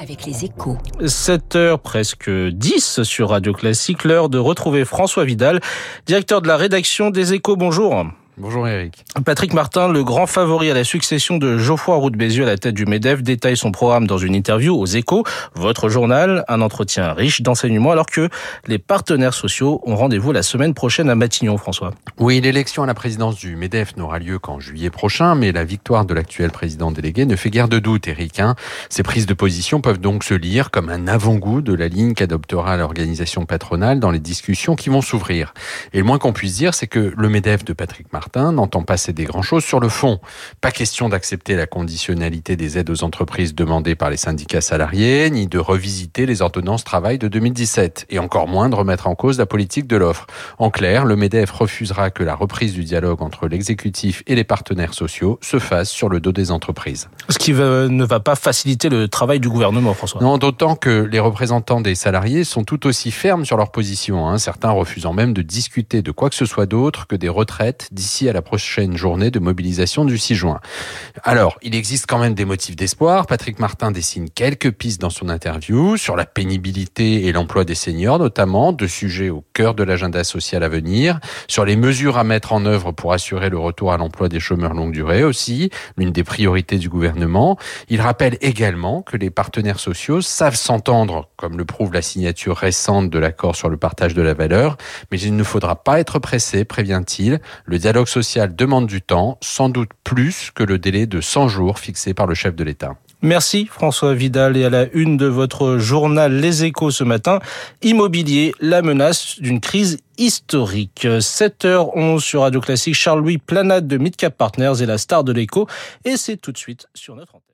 avec les échos. 7h presque 10 sur Radio Classique, l'heure de retrouver François Vidal, directeur de la rédaction des échos. Bonjour. Bonjour Eric. Patrick Martin, le grand favori à la succession de Geoffroy Roux de Bézieux à la tête du MEDEF, détaille son programme dans une interview aux échos. Votre journal, un entretien riche d'enseignements alors que les partenaires sociaux ont rendez-vous la semaine prochaine à Matignon, François. Oui, l'élection à la présidence du MEDEF n'aura lieu qu'en juillet prochain, mais la victoire de l'actuel président délégué ne fait guère de doute, Eric. Hein. Ces prises de position peuvent donc se lire comme un avant-goût de la ligne qu'adoptera l'organisation patronale dans les discussions qui vont s'ouvrir. Et le moins qu'on puisse dire, c'est que le MEDEF de Patrick Martin n'entend pas céder grand-chose sur le fond. Pas question d'accepter la conditionnalité des aides aux entreprises demandées par les syndicats salariés, ni de revisiter les ordonnances travail de 2017, et encore moins de remettre en cause la politique de l'offre. En clair, le MEDEF refusera que la reprise du dialogue entre l'exécutif et les partenaires sociaux se fasse sur le dos des entreprises. Ce qui ne va pas faciliter le travail du gouvernement, François. Non, d'autant que les représentants des salariés sont tout aussi fermes sur leur position, hein, certains refusant même de discuter de quoi que ce soit d'autre que des retraites d'ici à la prochaine journée de mobilisation du 6 juin. Alors, il existe quand même des motifs d'espoir. Patrick Martin dessine quelques pistes dans son interview sur la pénibilité et l'emploi des seniors notamment, deux sujets au cœur de l'agenda social à venir, sur les mesures à mettre en œuvre pour assurer le retour à l'emploi des chômeurs longue durée aussi, l'une des priorités du gouvernement. Il rappelle également que les partenaires sociaux savent s'entendre, comme le prouve la signature récente de l'accord sur le partage de la valeur, mais il ne faudra pas être pressé, prévient-il. Le dialogue social demande du temps, sans doute plus que le délai de 100 jours fixé par le chef de l'État. Merci François Vidal et à la une de votre journal Les Échos ce matin, immobilier, la menace d'une crise historique. 7h11 sur Radio Classique, Charles-Louis Planade de Midcap Partners est la star de l'écho et c'est tout de suite sur notre antenne.